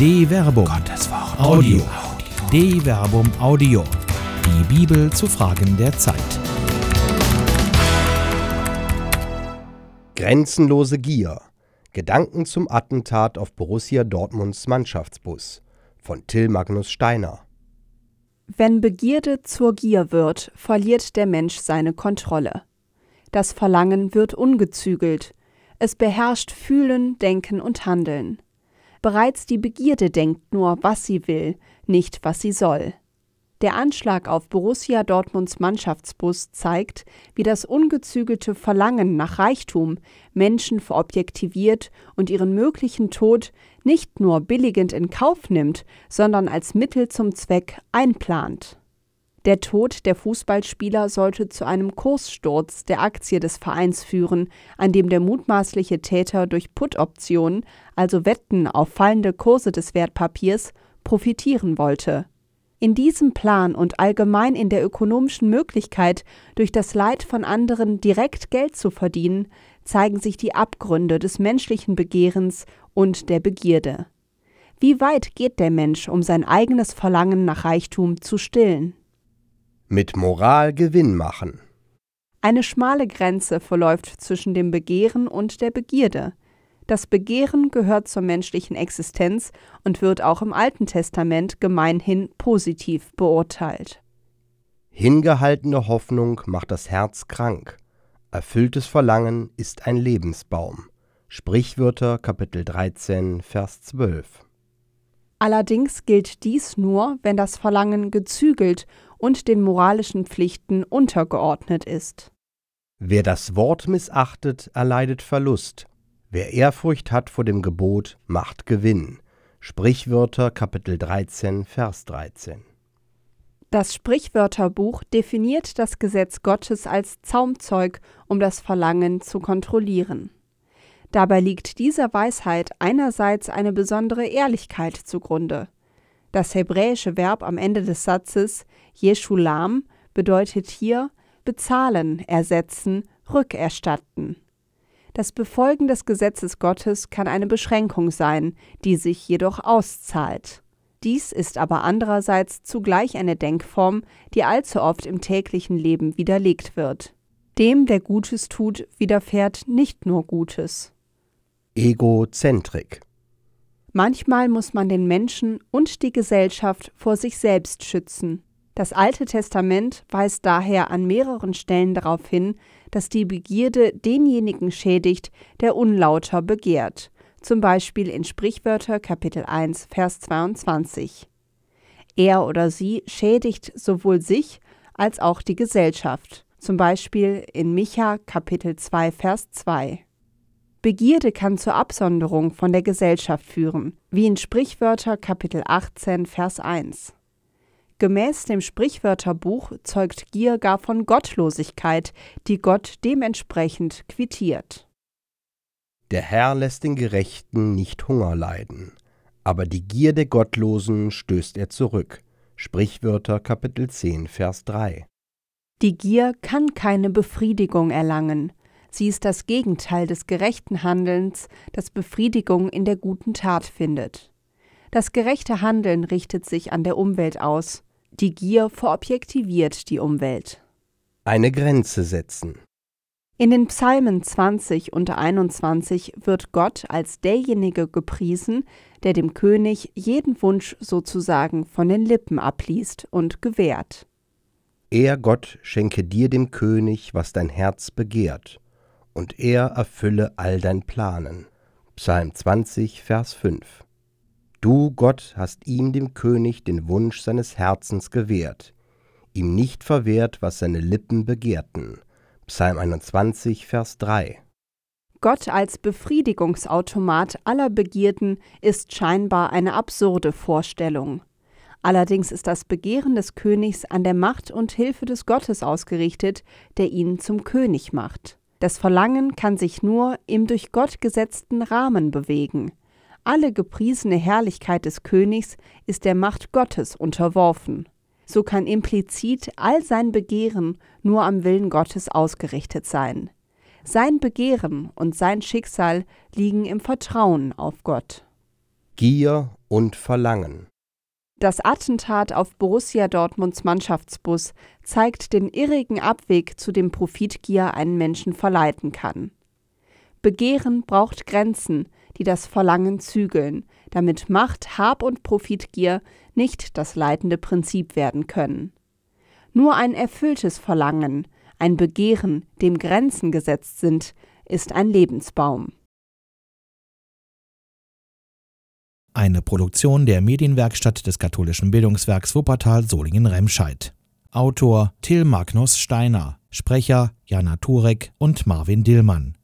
De Verbum. Gottes Wort. Audio. De Verbum Audio. Die Bibel zu Fragen der Zeit. Grenzenlose Gier. Gedanken zum Attentat auf Borussia Dortmunds Mannschaftsbus von Till Magnus Steiner. Wenn Begierde zur Gier wird, verliert der Mensch seine Kontrolle. Das Verlangen wird ungezügelt. Es beherrscht Fühlen, Denken und Handeln. Bereits die Begierde denkt nur, was sie will, nicht was sie soll. Der Anschlag auf Borussia Dortmunds Mannschaftsbus zeigt, wie das ungezügelte Verlangen nach Reichtum Menschen verobjektiviert und ihren möglichen Tod nicht nur billigend in Kauf nimmt, sondern als Mittel zum Zweck einplant. Der Tod der Fußballspieler sollte zu einem Kurssturz der Aktie des Vereins führen, an dem der mutmaßliche Täter durch Put-Optionen, also Wetten auf fallende Kurse des Wertpapiers, profitieren wollte. In diesem Plan und allgemein in der ökonomischen Möglichkeit, durch das Leid von anderen direkt Geld zu verdienen, zeigen sich die Abgründe des menschlichen Begehrens und der Begierde. Wie weit geht der Mensch, um sein eigenes Verlangen nach Reichtum zu stillen? Mit Moral Gewinn machen. Eine schmale Grenze verläuft zwischen dem Begehren und der Begierde. Das Begehren gehört zur menschlichen Existenz und wird auch im Alten Testament gemeinhin positiv beurteilt. Hingehaltene Hoffnung macht das Herz krank. Erfülltes Verlangen ist ein Lebensbaum. Sprichwörter Kapitel 13 Vers 12. Allerdings gilt dies nur, wenn das Verlangen gezügelt und den moralischen Pflichten untergeordnet ist. Wer das Wort missachtet, erleidet Verlust. Wer Ehrfurcht hat vor dem Gebot, macht Gewinn. Sprichwörter Kapitel 13 Vers 13. Das Sprichwörterbuch definiert das Gesetz Gottes als Zaumzeug, um das Verlangen zu kontrollieren. Dabei liegt dieser Weisheit einerseits eine besondere Ehrlichkeit zugrunde. Das hebräische Verb am Ende des Satzes Jeschulam bedeutet hier bezahlen, ersetzen, rückerstatten. Das Befolgen des Gesetzes Gottes kann eine Beschränkung sein, die sich jedoch auszahlt. Dies ist aber andererseits zugleich eine Denkform, die allzu oft im täglichen Leben widerlegt wird. Dem, der Gutes tut, widerfährt nicht nur Gutes. Egozentrik. Manchmal muss man den Menschen und die Gesellschaft vor sich selbst schützen. Das Alte Testament weist daher an mehreren Stellen darauf hin, dass die Begierde denjenigen schädigt, der unlauter begehrt, zum Beispiel in Sprichwörter Kapitel 1 Vers 22. Er oder sie schädigt sowohl sich als auch die Gesellschaft, zum Beispiel in Micha Kapitel 2 Vers 2. Begierde kann zur Absonderung von der Gesellschaft führen, wie in Sprichwörter Kapitel 18 Vers 1. Gemäß dem Sprichwörterbuch zeugt Gier gar von Gottlosigkeit, die Gott dementsprechend quittiert. Der Herr lässt den Gerechten nicht Hunger leiden, aber die Gier der Gottlosen stößt er zurück. Sprichwörter Kapitel 10 Vers 3. Die Gier kann keine Befriedigung erlangen, Sie ist das Gegenteil des gerechten Handelns, das Befriedigung in der guten Tat findet. Das gerechte Handeln richtet sich an der Umwelt aus. Die Gier verobjektiviert die Umwelt. Eine Grenze setzen. In den Psalmen 20 und 21 wird Gott als derjenige gepriesen, der dem König jeden Wunsch sozusagen von den Lippen abliest und gewährt. Er, Gott, schenke dir dem König, was dein Herz begehrt, und er erfülle all dein Planen. Psalm 20, Vers 5. Du, Gott, hast ihm dem König den Wunsch seines Herzens gewährt, ihm nicht verwehrt, was seine Lippen begehrten. Psalm 21, Vers 3. Gott als Befriedigungsautomat aller Begierden ist scheinbar eine absurde Vorstellung. Allerdings ist das Begehren des Königs an der Macht und Hilfe des Gottes ausgerichtet, der ihn zum König macht. Das Verlangen kann sich nur im durch Gott gesetzten Rahmen bewegen. Alle gepriesene Herrlichkeit des Königs ist der Macht Gottes unterworfen. So kann implizit all sein Begehren nur am Willen Gottes ausgerichtet sein. Sein Begehren und sein Schicksal liegen im Vertrauen auf Gott. Gier und Verlangen. Das Attentat auf Borussia Dortmunds Mannschaftsbus zeigt den irrigen Abweg, zu dem Profitgier einen Menschen verleiten kann. Begehren braucht Grenzen, die das Verlangen zügeln, damit Macht, Hab und Profitgier nicht das leitende Prinzip werden können. Nur ein erfülltes Verlangen, ein Begehren, dem Grenzen gesetzt sind, ist ein Lebensbaum. Eine Produktion der Medienwerkstatt des katholischen Bildungswerks Wuppertal Solingen-Remscheid. Autor Till Magnus Steiner, Sprecher Jana Turek und Marvin Dillmann.